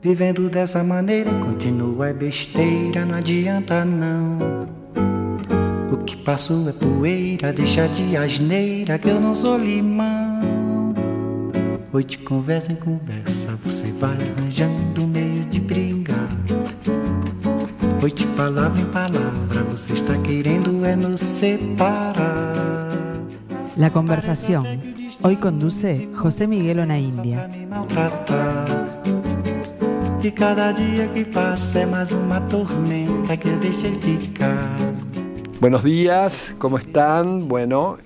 Vivendo dessa maneira, continua é besteira, não adianta não. O que passou é poeira, deixa de asneira que eu não sou limão. Hoje de conversa em conversa, você vai arranjando meio de brigar. Hoje de palavra em palavra, você está querendo é nos separar. La conversación. Hoy conduce José Miguel Onaindia. Cada dia que passa é mais uma tormenta que. Buenos días, ¿cómo están? Bueno,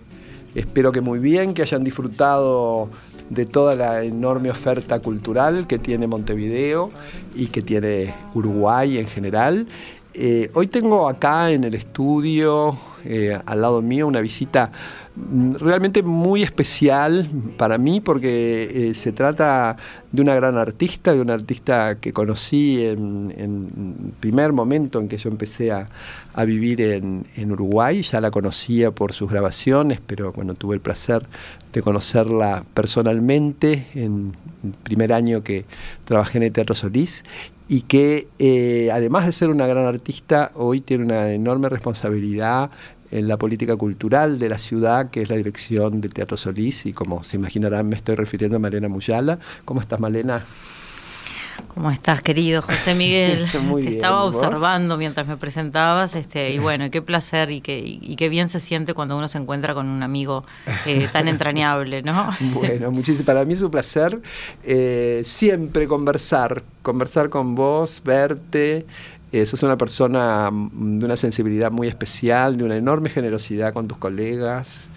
espero que muy bien, que hayan disfrutado de toda la enorme oferta cultural que tiene Montevideo y que tiene Uruguay en general. Eh, hoy tengo acá en el estudio, eh, al lado mío, una visita realmente muy especial para mí porque eh, se trata de una gran artista, de una artista que conocí en, el primer momento en que yo empecé a, vivir en, Uruguay, ya la conocía por sus grabaciones, pero bueno, tuve el placer de conocerla personalmente en el primer año que trabajé en el Teatro Solís y que eh, además de ser una gran artista, hoy tiene una enorme responsabilidad en la política cultural de la ciudad, que es la dirección del Teatro Solís, y como se imaginarán me estoy refiriendo a Malena Muyala. ¿Cómo estás, Malena? ¿Cómo estás, querido José Miguel? Te estaba observando mientras me presentabas, este, y bueno, qué placer y qué, qué bien se siente cuando uno se encuentra con un amigo eh, tan entrañable, ¿no? Bueno, muchísimo. Para mí es un placer eh, siempre conversar, conversar con vos, verte, eh, sos una persona mm, de una sensibilidad muy especial, de una enorme generosidad con tus colegas.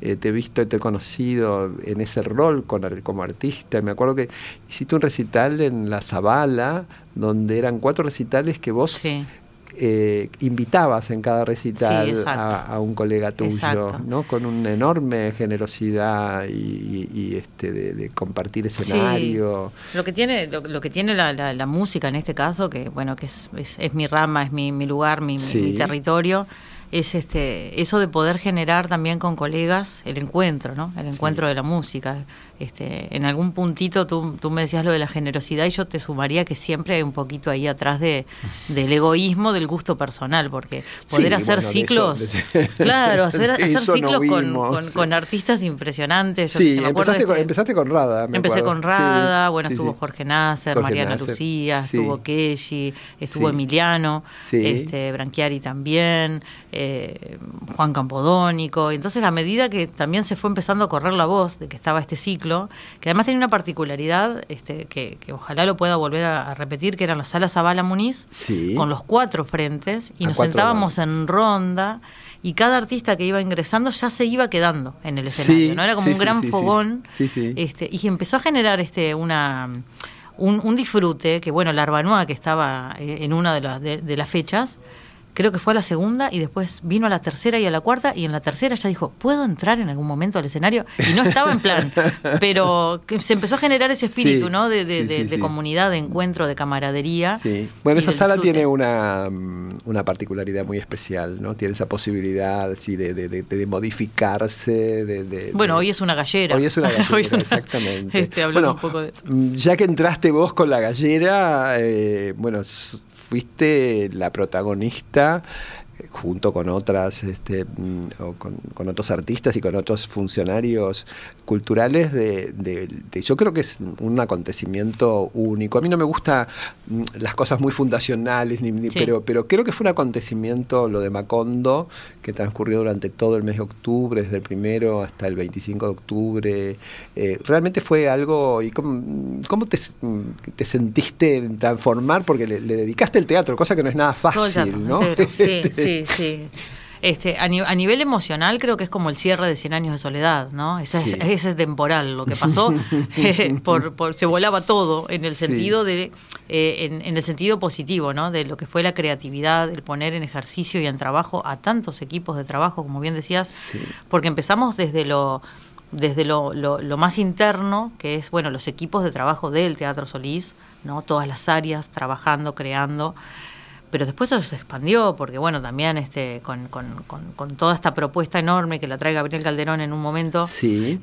Eh, te he visto te he conocido en ese rol como artista. Me acuerdo que hiciste un recital en La Zabala, donde eran cuatro recitales que vos eh, invitabas en cada recital a, un colega tuyo, ¿no? Con una enorme generosidad y, este de, compartir escenario. Lo que tiene, lo, que tiene la, música en este caso, que bueno, que es, es, mi rama, es mi, lugar, mi, mi territorio es este eso de poder generar también con colegas el encuentro, ¿no? El encuentro de la música. Este, en algún puntito tú, tú, me decías lo de la generosidad y yo te sumaría que siempre hay un poquito ahí atrás de, del egoísmo, del gusto personal, porque poder hacer ciclos, claro, hacer, hacer ciclos con, con, artistas impresionantes. sí, empezaste, con, empezaste con Rada. Empecé con Rada, bueno, estuvo Jorge Nasser, Mariana Lucía, estuvo Keshi, estuvo Emiliano, este, Branchiari también. Eh, Juan Campodónico. Entonces, a medida que también se fue empezando a correr la voz de que estaba este ciclo, que además tenía una particularidad este, que, ojalá lo pueda volver a, repetir, que eran las salas Zabala Muniz, con los cuatro frentes, y nos sentábamos en ronda y cada artista que iba ingresando ya se iba quedando en el escenario, ¿no? Era como un gran fogón. Este, y empezó a generar este una un, disfrute que, bueno, la Arbanoa, que estaba eh, en una de, de las fechas, creo que fue a la segunda y después vino a la tercera y a la cuarta y en la tercera ya dijo, ¿puedo entrar en algún momento al escenario? Y no estaba en plan, pero que se empezó a generar ese espíritu, ¿no? De, de, comunidad, de encuentro, de camaradería. Sí. Bueno, esa sala tiene una, una, particularidad muy especial, ¿no? Tiene esa posibilidad sí, de, modificarse. De, bueno, hoy es una gallera. Hoy es una gallera, exactamente. Este, bueno, un poco de eso. Ya que entraste vos con la gallera, eh, bueno fuiste la protagonista junto con otras este, mm, con, otros artistas y con otros funcionarios culturales de, yo creo que es un acontecimiento único. A mí no me gusta mm, las cosas muy fundacionales ni, pero pero creo que fue un acontecimiento lo de Macondo que transcurrió durante todo el mes de octubre desde el primero hasta el 25 de octubre. Eh, realmente fue algo y cómo, cómo te, te, sentiste transformar porque le, dedicaste el teatro cosa que no es nada fácil no sí, sí sí, Este, a, nivel emocional creo que es como el cierre de 100 años de soledad, ¿no? Ese, es, temporal lo que pasó, eh, por, se volaba todo en el sentido de, eh, en, el sentido positivo, ¿no? De lo que fue la creatividad, el poner en ejercicio y en trabajo a tantos equipos de trabajo, como bien decías, porque empezamos desde lo desde lo, lo, más interno, que es bueno los equipos de trabajo del Teatro Solís, no todas las áreas trabajando, creando, pero después eso se expandió, porque bueno, también este, con, toda esta propuesta enorme que la trae Gabriel Calderón en un momento,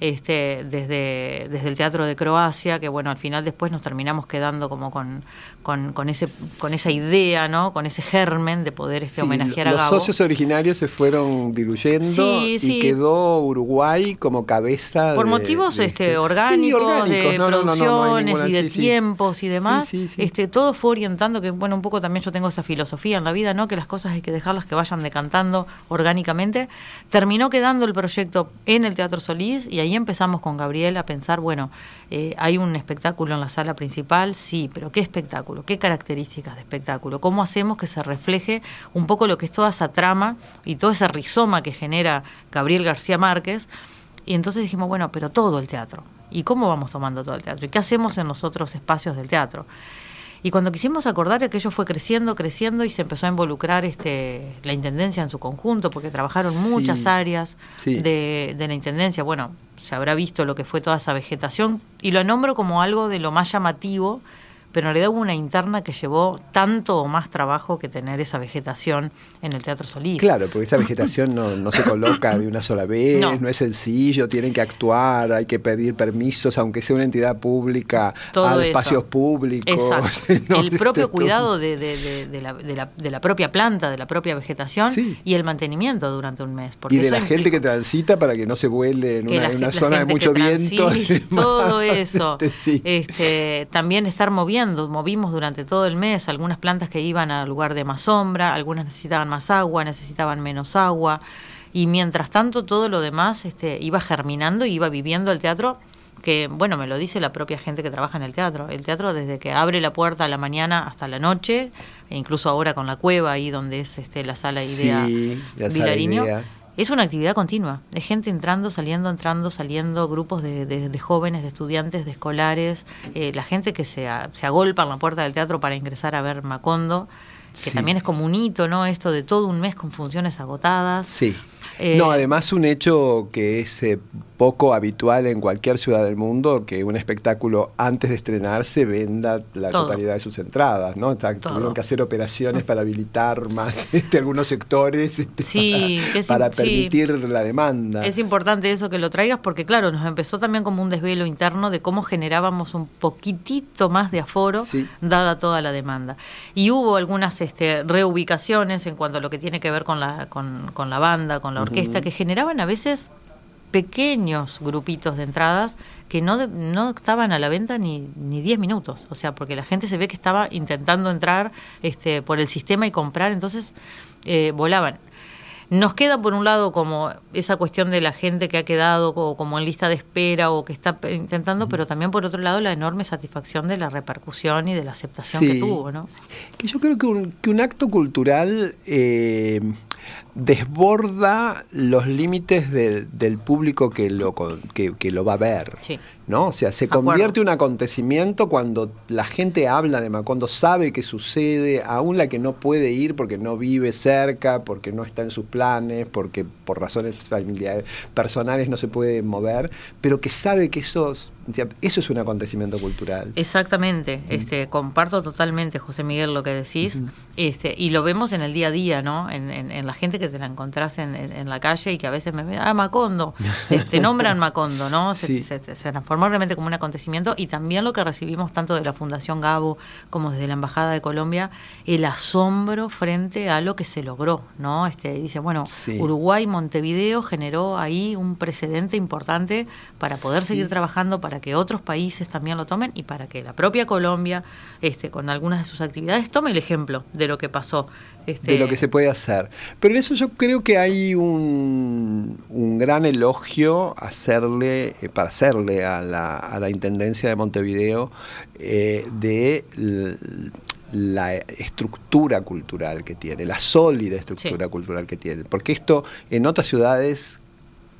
este, desde, desde el Teatro de Croacia, que bueno, al final después nos terminamos quedando como con, con, ese, con esa idea, ¿no? con ese germen de poder este, homenajear a Gabo. Los socios originarios se fueron diluyendo y quedó Uruguay como cabeza. Por motivos este, orgánicos, de producciones y de tiempos y demás, este, todo fue orientando, que bueno, un poco también yo tengo esa filosofía filosofía en la vida, ¿no? Que las cosas hay que dejarlas que vayan decantando orgánicamente. Terminó quedando el proyecto en el Teatro Solís y ahí empezamos con Gabriel a pensar, bueno, eh, hay un espectáculo en la sala principal, sí, pero ¿qué espectáculo? ¿Qué características de espectáculo? ¿Cómo hacemos que se refleje un poco lo que es toda esa trama y todo ese rizoma que genera Gabriel García Márquez? Y entonces dijimos, bueno, pero todo el teatro. ¿Y cómo vamos tomando todo el teatro? ¿Y qué hacemos en los otros espacios del teatro? Y cuando quisimos acordar aquello fue creciendo, creciendo y se empezó a involucrar este, la Intendencia en su conjunto, porque trabajaron muchas áreas De, de la Intendencia. Bueno, se habrá visto lo que fue toda esa vegetación y lo nombro como algo de lo más llamativo pero en realidad hubo una interna que llevó tanto o más trabajo que tener esa vegetación en el Teatro Solís. Claro, porque esa vegetación no, se coloca de una sola vez, no. es sencillo, tienen que actuar, hay que pedir permisos, aunque sea una entidad pública, a espacios públicos. Exacto. el propio cuidado de, la, propia planta, de la propia vegetación y el mantenimiento durante un mes. y de la gente que transita para que no se vuele en una, zona de mucho viento. todo eso. este, también estar moviendo movimos durante todo el mes algunas plantas que iban al lugar de más sombra, algunas necesitaban más agua, necesitaban menos agua, y mientras tanto todo lo demás este, iba germinando y iba viviendo el teatro que, bueno, me lo dice la propia gente que trabaja en el teatro. El teatro desde que abre la puerta a la mañana hasta la noche, e incluso ahora con la cueva ahí donde es este, la sala Idea sí, Vilariño, es una actividad continua, de gente entrando, saliendo, entrando, saliendo, grupos de, jóvenes, de estudiantes, de escolares, eh, la gente que se, se agolpa en la puerta del teatro para ingresar a ver Macondo, que también es como un hito, ¿no? Esto de todo un mes con funciones agotadas. Sí. Eh, no, además un hecho que es eh, poco habitual en cualquier ciudad del mundo que un espectáculo antes de estrenarse venda la totalidad de sus entradas, ¿no? tuvieron que hacer operaciones para habilitar más este, algunos sectores este, para, permitir la demanda. Es importante eso que lo traigas porque claro, nos empezó también como un desvelo interno de cómo generábamos un poquitito más de aforo dada toda la demanda. Y hubo algunas este, reubicaciones en cuanto a lo que tiene que ver con la, con, con la banda, con la orquesta, que generaban a veces pequeños grupitos de entradas que no, no estaban a la venta ni, ni 10 minutos. O sea, porque la gente se ve que estaba intentando entrar este, por el sistema y comprar, entonces eh, volaban. Nos queda por un lado como esa cuestión de la gente que ha quedado como en lista de espera o que está intentando, pero también por otro lado la enorme satisfacción de la repercusión y de la aceptación que tuvo, ¿no? Que yo creo que un, que un acto cultural eh, desborda los límites del, público que lo, que, lo va a ver. ¿No? O sea, se convierte en un acontecimiento cuando la gente habla de Macondo, sabe que sucede, aún la que no puede ir porque no vive cerca, porque no está en sus planes, porque por razones familiares, personales no se puede mover, pero que sabe que esos eso es un acontecimiento cultural. Exactamente, este, comparto totalmente, José Miguel, lo que decís, este, y lo vemos en el día a día, ¿no? En, la gente que te la encontrás en, la calle y que a veces me ve, ah, Macondo, te, este, nombran Macondo, ¿no? Se, se, transformó como un acontecimiento y también lo que recibimos tanto de la Fundación Gabo como desde la Embajada de Colombia, el asombro frente a lo que se logró, ¿no? Este, dice, bueno, Uruguay, Montevideo generó ahí un precedente importante para poder seguir trabajando, para que otros países también lo tomen y para que la propia Colombia, este, con algunas de sus actividades, tome el ejemplo de lo que pasó. Este... De lo que se puede hacer. Pero en eso yo creo que hay un, un gran elogio hacerle, eh, para hacerle a la, a la Intendencia de Montevideo eh, de la estructura cultural que tiene, la sólida estructura cultural que tiene. Porque esto en otras ciudades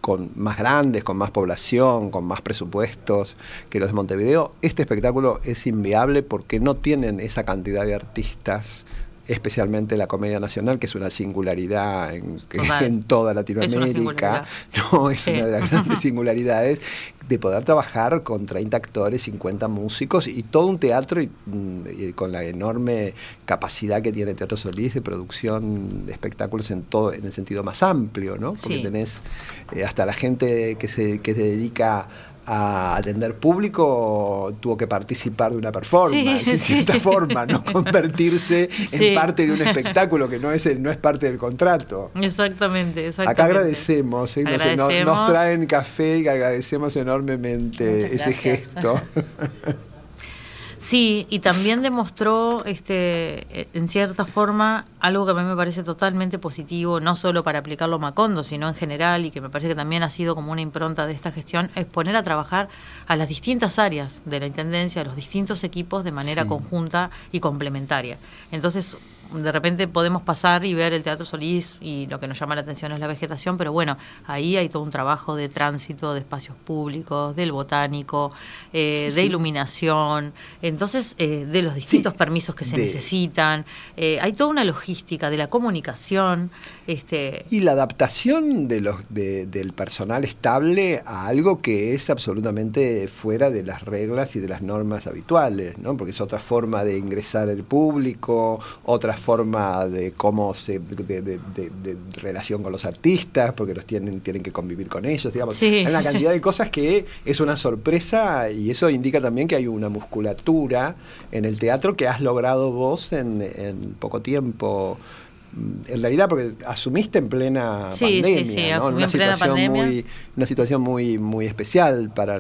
con más grandes, con más población, con más presupuestos que los de Montevideo, este espectáculo es inviable porque no tienen esa cantidad de artistas especialmente la comedia nacional, que es una singularidad en, en toda Latinoamérica, no es una de las grandes singularidades de poder trabajar con 30 actores, 50 músicos y todo un teatro mm, y, con la enorme capacidad que tiene Teatro Solís de producción de espectáculos en todo en el sentido más amplio, ¿no? Porque tenés eh, hasta la gente que se que se dedica a atender público tuvo que participar de una performance, de cierta forma, no convertirse en parte de un espectáculo que no es no es parte del contrato. Exactamente, exactamente. Acá agradecemos, ¿eh? Nos, traen café y agradecemos enormemente ese gesto. Sí, y también demostró, este, en cierta forma, algo que a mí me parece totalmente positivo, no solo para aplicarlo a Macondo, sino en general, y que me parece que también ha sido como una impronta de esta gestión, es poner a trabajar a las distintas áreas de la Intendencia, a los distintos equipos de manera conjunta y complementaria. Entonces, de repente podemos pasar y ver el Teatro Solís y lo que nos llama la atención es la vegetación, pero bueno, ahí hay todo un trabajo de tránsito, de espacios públicos, del botánico, eh, de iluminación, entonces eh, de los distintos permisos que se necesitan, eh, hay toda una logística de la comunicación. Este... Y la adaptación de los, del personal estable a algo que es absolutamente fuera de las reglas y de las normas habituales, ¿no? porque es otra forma de ingresar el público, otra forma de cómo se de, relación con los artistas, porque los tienen, tienen que convivir con ellos, digamos. Hay una cantidad de cosas que es una sorpresa y eso indica también que hay una musculatura en el teatro que has logrado vos en, en poco tiempo en realidad porque asumiste en plena pandemia, ¿no? una, situación Muy, una situación muy muy especial para,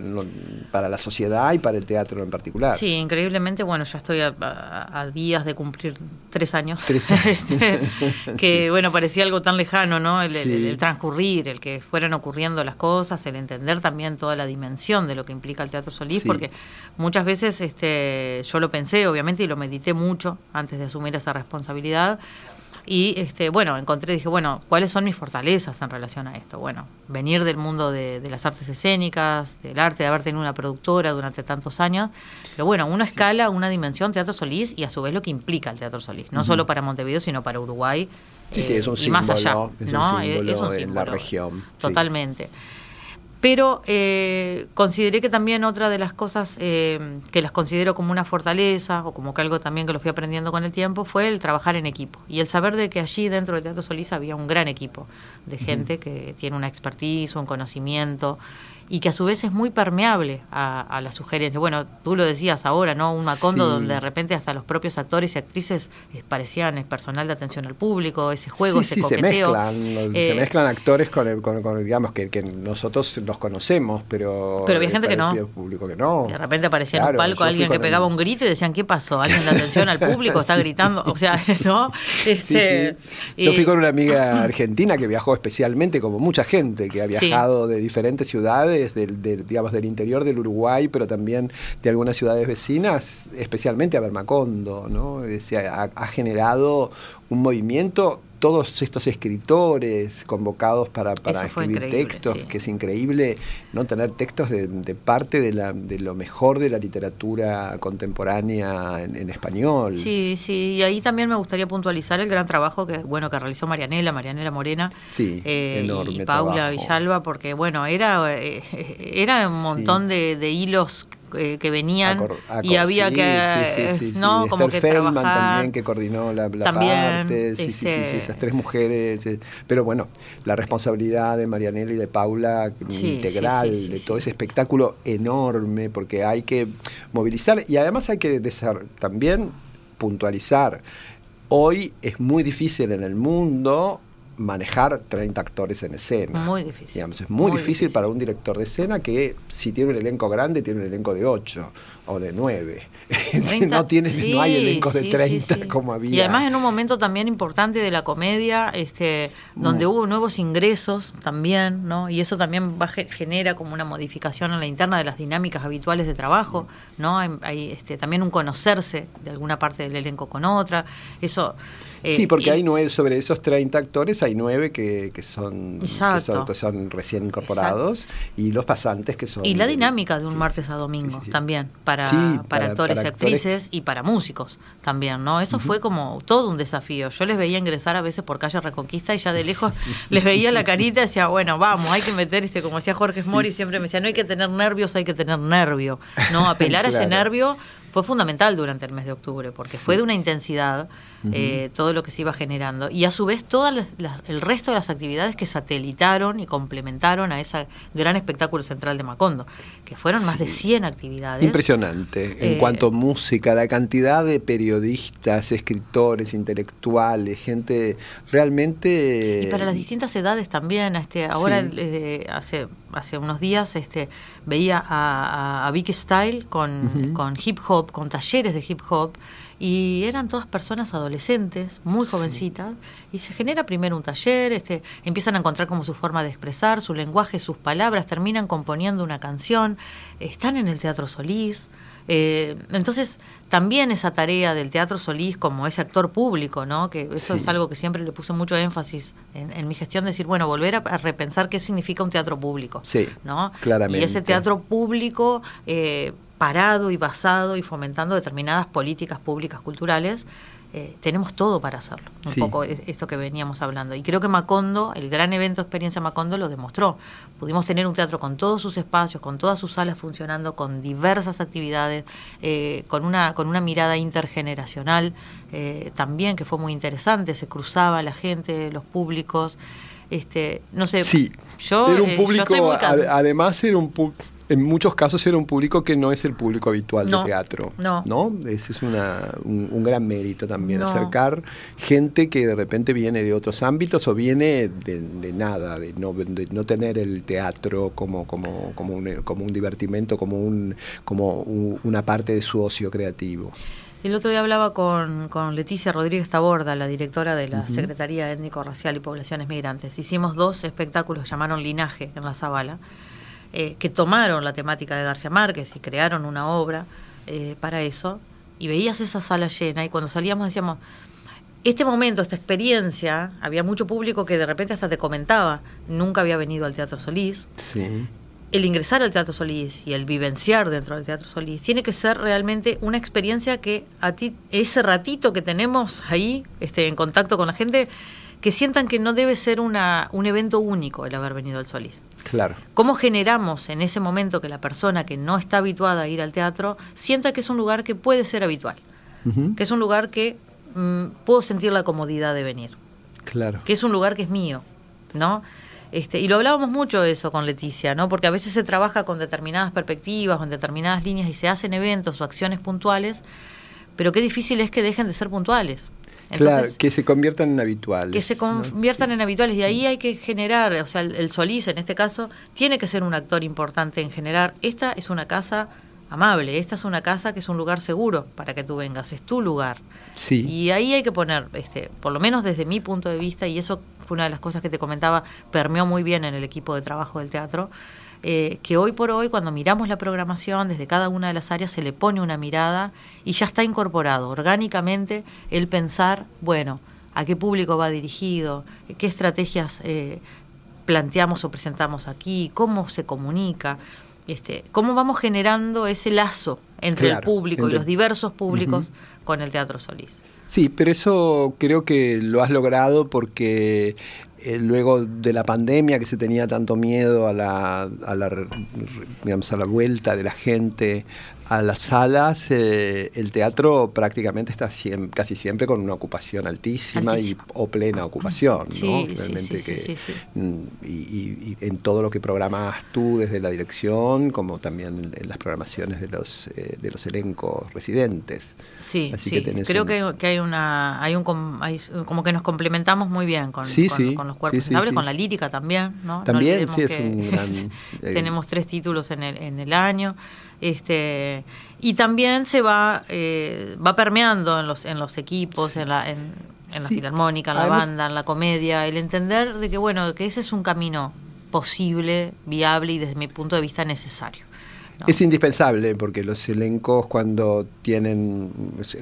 para la sociedad y para el teatro en particular. Sí, increíblemente, bueno, ya estoy a, días de cumplir tres años, este, que bueno, parecía algo tan lejano, ¿no? El, transcurrir, el que fueran ocurriendo las cosas, el entender también toda la dimensión de lo que implica el Teatro Solís, porque muchas veces este, yo lo pensé, obviamente, y lo medité mucho antes de asumir esa responsabilidad, y este, bueno, encontré, dije, bueno, ¿cuáles son mis fortalezas en relación a esto? Bueno, venir del mundo de, las artes escénicas, del arte, de haber tenido una productora durante tantos años. Pero bueno, una escala, una dimensión, Teatro Solís, y a su vez lo que implica el Teatro Solís, no solo para Montevideo, sino para Uruguay. Sí, sí, es un eh, y más allá, ¿no? es un símbolo en la región. Totalmente. Pero eh, consideré que también otra de las cosas eh, que las considero como una fortaleza o como que algo también que lo fui aprendiendo con el tiempo fue el trabajar en equipo y el saber de que allí dentro del Teatro Solís había un gran equipo de gente que tiene una expertise, un conocimiento y que a su vez es muy permeable a, a la sugerencia. Bueno, tú lo decías ahora, ¿no? Un Macondo donde de repente hasta los propios actores y actrices eh, parecían el personal de atención al público, ese juego, ese coqueteo. Se mezclan, se eh, mezclan actores con, el, con, digamos, que, que, nosotros los conocemos, pero... Pero había gente que no. público que no. De repente aparecía en un palco alguien que pegaba un grito y decían, ¿qué pasó? ¿Alguien de atención al público está gritando? O sea, ¿no? Este, Yo fui con una amiga argentina que viajó especialmente, como mucha gente que ha viajado de diferentes ciudades del, digamos, del interior del Uruguay, pero también de algunas ciudades vecinas, especialmente a Bermacondo, ¿no? ha generado un movimiento todos estos escritores convocados para, para escribir textos, que es increíble no tener textos de, parte de, la, de lo mejor de la literatura contemporánea en, español. Sí, sí, y ahí también me gustaría puntualizar el gran trabajo que bueno que realizó Marianela, Marianela Morena sí, eh, y Paula Villalba, porque bueno, era, eh, era un montón de, de hilos eh, que venían y había que no como que también que coordinó la, parte. Sí, sí, sí, este esas tres mujeres eh, pero bueno la responsabilidad de Marianela y de Paula integral de todo ese espectáculo enorme porque hay que movilizar y además hay que también puntualizar. Hoy es muy difícil en el mundo manejar 30 actores en escena. Muy difícil. es muy, difícil, para un director de escena que si tiene un elenco grande, tiene un elenco de 8 o de 9. no, tiene, no hay elenco de 30 como había. Y además en un momento también importante de la comedia, este, donde mm. hubo nuevos ingresos también, ¿no? Y eso también va, genera como una modificación en la interna de las dinámicas habituales de trabajo, ¿no? Hay, este, también un conocerse de alguna parte del elenco con otra. Eso eh, sí, porque hay nueve, sobre esos 30 actores hay nueve que, que, son, que son, recién incorporados y los pasantes que son... Y la dinámica de un martes a domingo también, para, para, actores y actrices y para músicos también, ¿no? Eso fue como todo un desafío. Yo les veía ingresar a veces por calle Reconquista y ya de lejos les veía la carita y decía, bueno, vamos, hay que meter, este, como decía Jorge Mori, siempre me decía, no hay que tener nervios, hay que tener nervio, ¿no? Apelar a ese nervio fue fundamental durante el mes de octubre, porque fue de una intensidad eh, todo lo que se iba generando. Y a su vez, todo el resto de las actividades que satelitaron y complementaron a ese gran espectáculo central de Macondo, que fueron más de 100 actividades. Impresionante. En eh, cuanto a música, la cantidad de periodistas, escritores, intelectuales, gente realmente... Y para las distintas edades también. Este, ahora, eh, hace, hace unos días, este, veía a, a, Vicky Style con, con hip hop, con talleres de hip hop y eran todas personas adolescentes, muy jovencitas, y se genera primero un taller, este, empiezan a encontrar como su forma de expresar, su lenguaje, sus palabras, terminan componiendo una canción, están en el Teatro Solís. Eh, entonces, también esa tarea del Teatro Solís como ese actor público, ¿no? que eso es algo que siempre le puse mucho énfasis en, mi gestión, decir, bueno, volver a, repensar qué significa un teatro público. Sí, ¿no? claramente. Y ese teatro público... Eh, parado y basado y fomentando determinadas políticas públicas culturales, eh, tenemos todo para hacerlo. Un poco esto que veníamos hablando. Y creo que Macondo, el gran evento Experiencia Macondo, lo demostró. Pudimos tener un teatro con todos sus espacios, con todas sus salas funcionando, con diversas actividades, eh, con, una, con una mirada intergeneracional eh, también, que fue muy interesante. Se cruzaba la gente, los públicos. Este, no sé, sí, yo, era un público, además era un público en muchos casos era un público que no es el público habitual de teatro. No. ¿no? Ese es un, gran mérito también, acercar gente que de repente viene de otros ámbitos o viene de, nada, de no, no, tener el teatro como, como, como, un, como un divertimento, como, un, como una parte de su ocio creativo. El otro día hablaba con, Leticia Rodríguez Taborda, la directora de la Secretaría Étnico-Racial y Poblaciones Migrantes. Hicimos dos espectáculos que llamaron Linaje en la Zabala eh, que tomaron la temática de García Márquez y crearon una obra eh, para eso, y veías esa sala llena y cuando salíamos decíamos, este momento, esta experiencia, había mucho público que de repente hasta te comentaba, nunca había venido al Teatro Solís. El ingresar al Teatro Solís y el vivenciar dentro del Teatro Solís tiene que ser realmente una experiencia que a ti, ese ratito que tenemos ahí, este, en contacto con la gente, que sientan que no debe ser una, un evento único el haber venido al Solís. Claro. ¿Cómo generamos en ese momento que la persona que no está habituada a ir al teatro sienta que es un lugar que puede ser habitual? Que es un lugar que mm, puedo sentir la comodidad de venir. Claro. Que es un lugar que es mío, ¿no? Este, y lo hablábamos mucho eso con Leticia, ¿no? Porque a veces se trabaja con determinadas perspectivas, con determinadas líneas y se hacen eventos o acciones puntuales, pero qué difícil es que dejen de ser puntuales claro, que se conviertan en habituales. Que se conviertan en habituales y ahí hay que generar, o sea, el, Solís en este caso tiene que ser un actor importante en generar. Esta es una casa amable, esta es una casa que es un lugar seguro para que tú vengas, es tu lugar. Sí. Y ahí hay que poner, este, por lo menos desde mi punto de vista, y eso fue una de las cosas que te comentaba, permeó muy bien en el equipo de trabajo del teatro, eh, que hoy por hoy cuando miramos la programación desde cada una de las áreas se le pone una mirada y ya está incorporado orgánicamente el pensar, bueno, a qué público va dirigido, qué estrategias eh, planteamos o presentamos aquí, cómo se comunica, este, cómo vamos generando ese lazo entre el público y los diversos públicos con el Teatro Solís. Sí, pero eso creo que lo has logrado porque eh, luego de la pandemia que se tenía tanto miedo a la, a la, a la vuelta de la gente a las salas, eh, el teatro prácticamente está casi siempre con una ocupación altísima y, o plena ocupación, ¿no? Realmente que, mm, y, en todo lo que programas tú desde la dirección, como también en las programaciones de los eh, de los elencos residentes. Sí, sí. creo que, hay una hay un como que nos complementamos muy bien con, con, los cuerpos con la lírica también, ¿no? También, sí, es un gran... Eh, tenemos tres títulos en el, en el año. Este, y también se va, eh, va permeando en los, en los equipos, en la, en, la filarmónica, en la banda, en la comedia, el entender de que, bueno, que ese es un camino posible, viable y desde mi punto de vista necesario. Es indispensable porque los elencos cuando tienen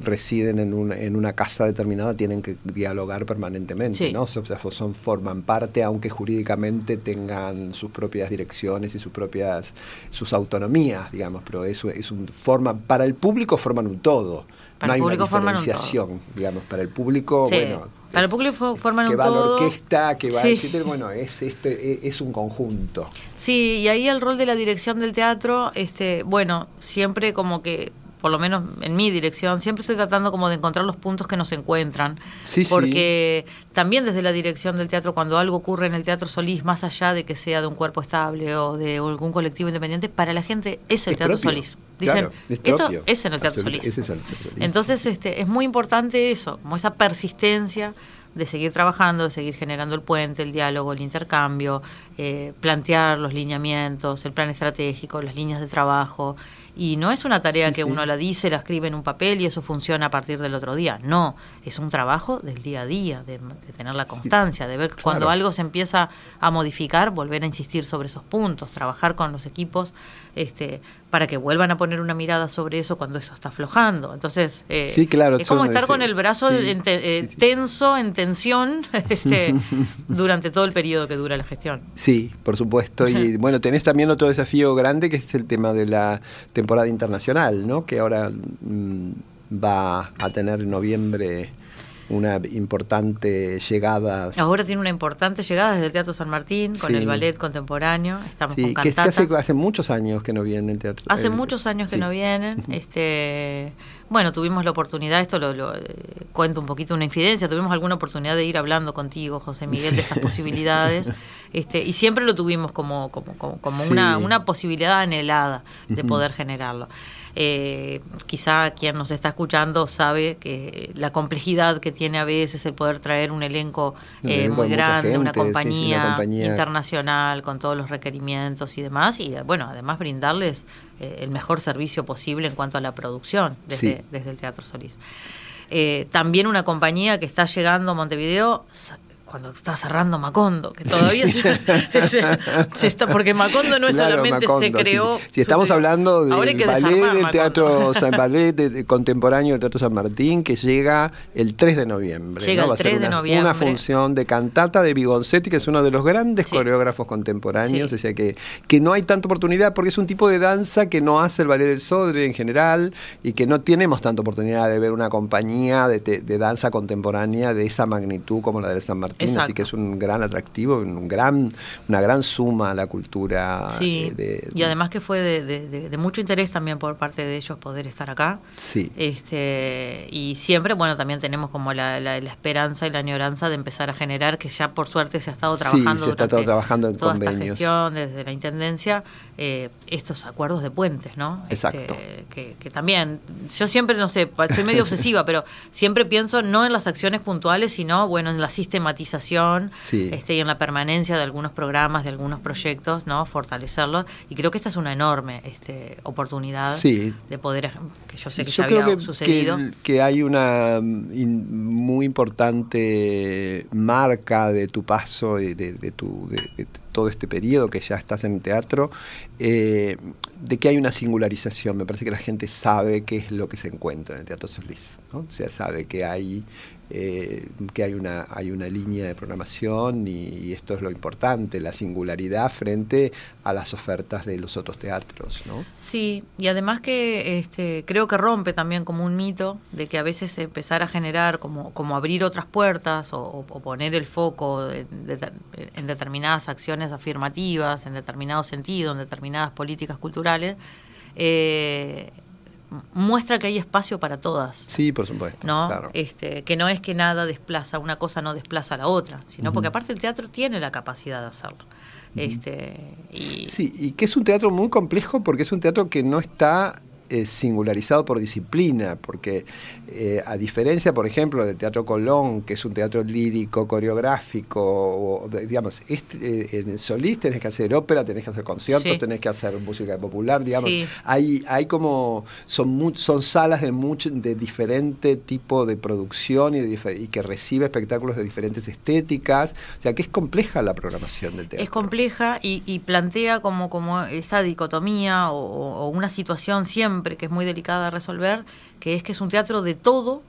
residen en una, en una casa determinada tienen que dialogar permanentemente, ¿no? O sea, son, forman parte, aunque jurídicamente tengan sus propias direcciones y sus propias sus autonomías, digamos, pero eso es un forma para el público forman un todo. Para el público forman un todo. digamos, para el público, bueno, para el público forman que un va todo. la orquesta, que va, etcétera, bueno, es, este, e, es un conjunto. Sí, y ahí el rol de la dirección del teatro, este, bueno, siempre como que por lo menos en mi dirección, siempre estoy tratando como de encontrar los puntos que nos encuentran. Sí, porque también desde la dirección del teatro, cuando algo ocurre en el Teatro Solís, más allá de que sea de un cuerpo estable o de algún colectivo independiente, para la gente es el Teatro Solís. Dicen, esto es en el Teatro Solís. Entonces este, es muy importante eso, como esa persistencia de seguir trabajando, de seguir generando el puente, el diálogo, el intercambio, eh, plantear los lineamientos, el plan estratégico, las líneas de trabajo, y no es una tarea que uno la dice, la escribe en un papel y eso funciona a partir del otro día. No, es un trabajo del día a día, de, tener la constancia, de ver cuando algo se empieza a modificar, volver a insistir sobre esos puntos, trabajar con los equipos este, para que vuelvan a poner una mirada sobre eso cuando eso está aflojando. Entonces, eh, claro, es como estar con el brazo eh, tenso, en tensión, este, durante todo el periodo que dura la gestión. Sí, por supuesto. Y bueno, tenés también otro desafío grande que es el tema de la temporada internacional, ¿no? que ahora mm, va a tener en noviembre una importante llegada. Ahora tiene una importante llegada desde el Teatro San Martín con el ballet contemporáneo. Estamos con cantata. Que, hace, muchos años que no vienen el teatro. Hace muchos años que no vienen. este Bueno, tuvimos la oportunidad, esto lo, eh, cuento un poquito una infidencia, tuvimos alguna oportunidad de ir hablando contigo, José Miguel, de estas posibilidades. este Y siempre lo tuvimos como, como, como, una, una posibilidad anhelada de poder generarlo. Eh, quizá quien nos está escuchando sabe que la complejidad que tiene a veces el poder traer un elenco, eh, muy grande, una, compañía internacional con todos los requerimientos y demás, y bueno, además brindarles eh, el mejor servicio posible en cuanto a la producción desde, desde el Teatro Solís. Eh, también una compañía que está llegando a Montevideo cuando está cerrando Macondo, que todavía se, está, porque Macondo no es solamente se creó. Si estamos hablando del ballet del Teatro San Ballet contemporáneo del Teatro San Martín, que llega el 3 de noviembre. Llega el 3 de noviembre. Una función de cantata de Vigoncetti, que es uno de los grandes coreógrafos contemporáneos, o sea que, que no hay tanta oportunidad, porque es un tipo de danza que no hace el ballet del Sodre en general, y que no tenemos tanta oportunidad de ver una compañía de, de danza contemporánea de esa magnitud como la del San Martín así que es un gran atractivo, un gran, una gran suma a la cultura. Sí, y además que fue de, mucho interés también por parte de ellos poder estar acá. Sí. Este, y siempre, bueno, también tenemos como la, la, esperanza y la añoranza de empezar a generar, que ya por suerte se ha estado trabajando, sí, se está trabajando en toda esta gestión desde la Intendencia, eh, estos acuerdos de puentes, ¿no? Exacto. Este, que, también, yo siempre, no sé, soy medio obsesiva, pero siempre pienso no en las acciones puntuales, sino, bueno, en la sistematización este, y en la permanencia de algunos programas, de algunos proyectos, ¿no? Fortalecerlo. Y creo que esta es una enorme este, oportunidad de poder, que yo sé que ya había sucedido. Que, hay una muy importante marca de tu paso, de, de, tu... De, todo este periodo que ya estás en el teatro, eh, de que hay una singularización. Me parece que la gente sabe qué es lo que se encuentra en el Teatro Solís. ¿no? O sea, sabe que hay eh, que hay una, hay una línea de programación y, esto es lo importante, la singularidad frente a las ofertas de los otros teatros. ¿no? Sí, y además que este, creo que rompe también como un mito de que a veces empezar a generar, como, como abrir otras puertas o, poner el foco en, determinadas acciones afirmativas, en determinado sentido, en determinadas políticas culturales. Eh, muestra que hay espacio para todas. Sí, por supuesto. ¿no? Este, que no es que nada desplaza, una cosa no desplaza a la otra, sino porque aparte el teatro tiene la capacidad de hacerlo. este, y... Sí, y que es un teatro muy complejo porque es un teatro que no está eh, singularizado por disciplina, porque eh, a diferencia, por ejemplo, del Teatro Colón, que es un teatro lírico, coreográfico, o, digamos, este, en Solís tenés que hacer ópera, tenés que hacer conciertos, tenés que hacer música popular, digamos, hay, hay como, son, son salas de, mucho, de diferente tipo de producción y, y que recibe espectáculos de diferentes estéticas, o sea que es compleja la programación del teatro. Es compleja y, plantea como, como esta dicotomía o, una situación siempre que es muy delicada de resolver, que es que es un teatro de todo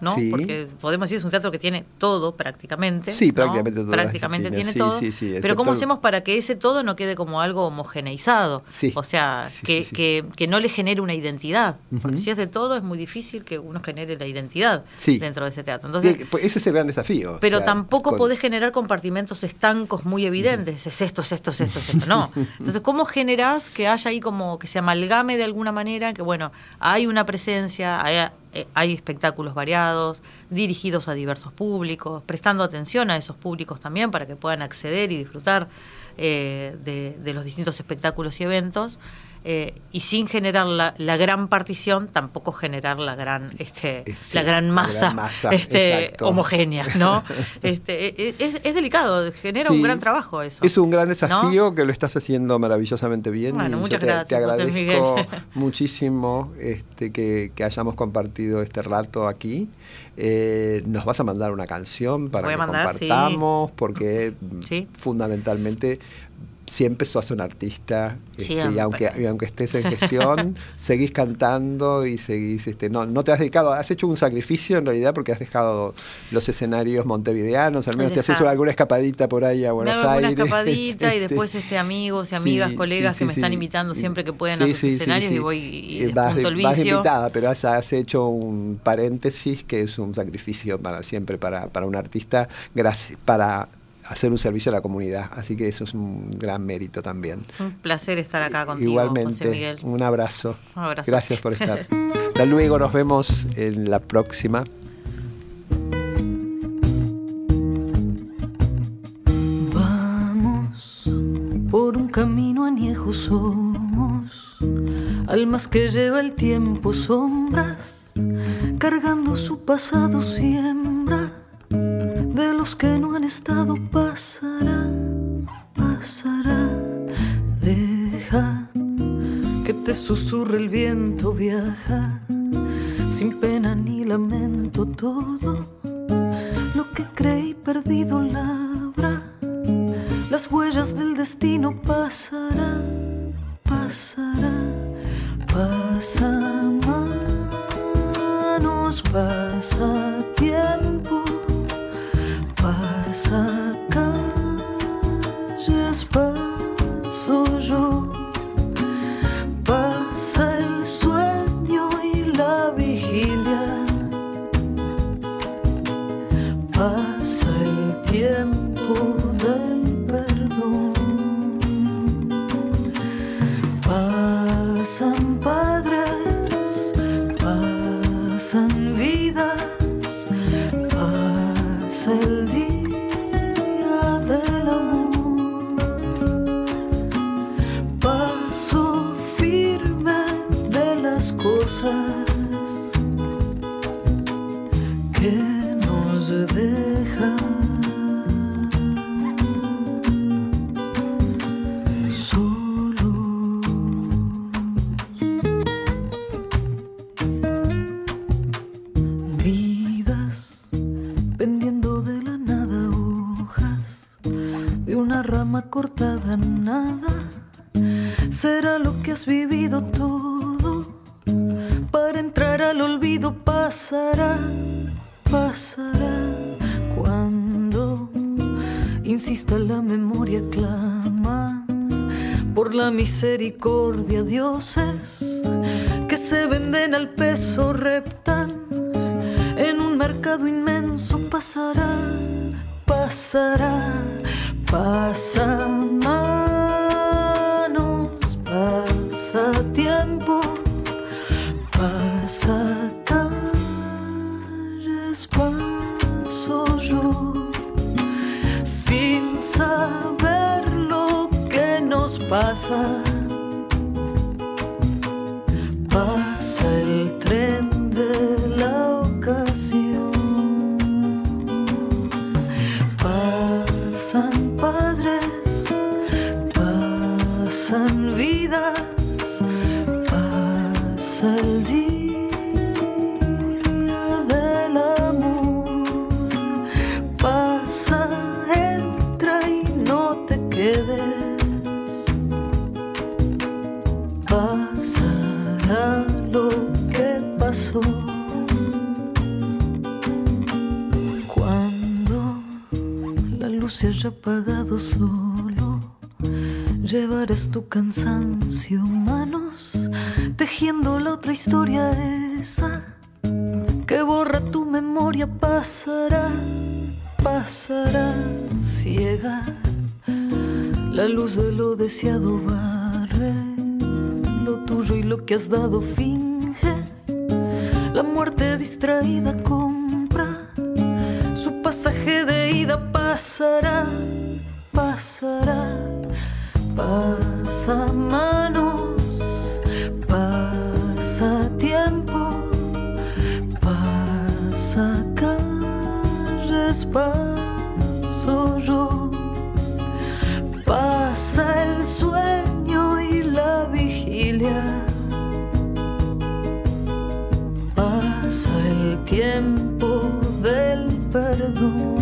¿no? Porque podemos decir es un teatro que tiene todo prácticamente. Sí, prácticamente todo. Prácticamente tiene todo. pero ¿cómo hacemos para que ese todo no quede como algo homogeneizado? O sea, que, que, que, no le genere una identidad. Porque si es de todo es muy difícil que uno genere la identidad dentro de ese teatro. Entonces, pues ese es el gran desafío. Pero tampoco podés generar compartimentos estancos muy evidentes. Es esto, es esto, es esto, es esto. No. Entonces, ¿cómo generás que haya ahí como que se amalgame de alguna manera? Que bueno, hay una presencia, hay eh, hay espectáculos variados, dirigidos a diversos públicos, prestando atención a esos públicos también para que puedan acceder y disfrutar eh, de, los distintos espectáculos y eventos. Eh, y sin generar la, gran partición, tampoco generar la gran, este, la gran masa, este, homogénea, ¿no? este, e, e, es, delicado, genera un gran trabajo eso. Es un gran desafío que lo estás haciendo maravillosamente bien. Bueno, muchas te, gracias. Te agradezco muchísimo este, que, hayamos compartido este rato aquí. Eh, nos vas a mandar una canción para que compartamos, porque fundamentalmente siempre sos un artista este, y aunque aunque estés en gestión seguís cantando y seguís este no no te has dedicado has hecho un sacrificio en realidad porque has dejado los escenarios montevideanos al menos te hecho alguna escapadita por ahí a Buenos Aires. una escapadita y este, después este amigos y amigas colegas que me están invitando siempre que pueden a sus escenarios y voy y, eh, vas, el vicio. vas invitada pero has, has, hecho un paréntesis que es un sacrificio para siempre para, para un artista gracias para hacer un servicio a la comunidad. Así que eso es un gran mérito también. Un placer estar acá contigo. Igualmente, un abrazo. Un abrazo. Gracias por estar. Hasta luego, nos vemos en la próxima. Vamos por un camino añejo somos, almas que lleva el tiempo sombras, cargando su pasado siembra de los que no han estado pasará, pasará. Deja que te susurre el viento, viaja sin pena ni lamento todo lo que creí perdido labra. Las huellas del destino pasará, pasará, pasa manos, pasa pasa 存 pasa manos, pasa tiempo, pasa calles, paso yo, sin saber lo que nos pasa. Se haya apagado solo. Llevarás tu cansancio, manos, tejiendo la otra historia esa que borra tu memoria, pasará, pasará ciega. La luz de lo deseado barre lo tuyo y lo que has dado finge. La muerte distraída compra pasará, pasará, pasa manos, pasa tiempo, pasa calles, paso yo pasa el sueño y la vigilia. Pasa el tiempo del perdón.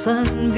sun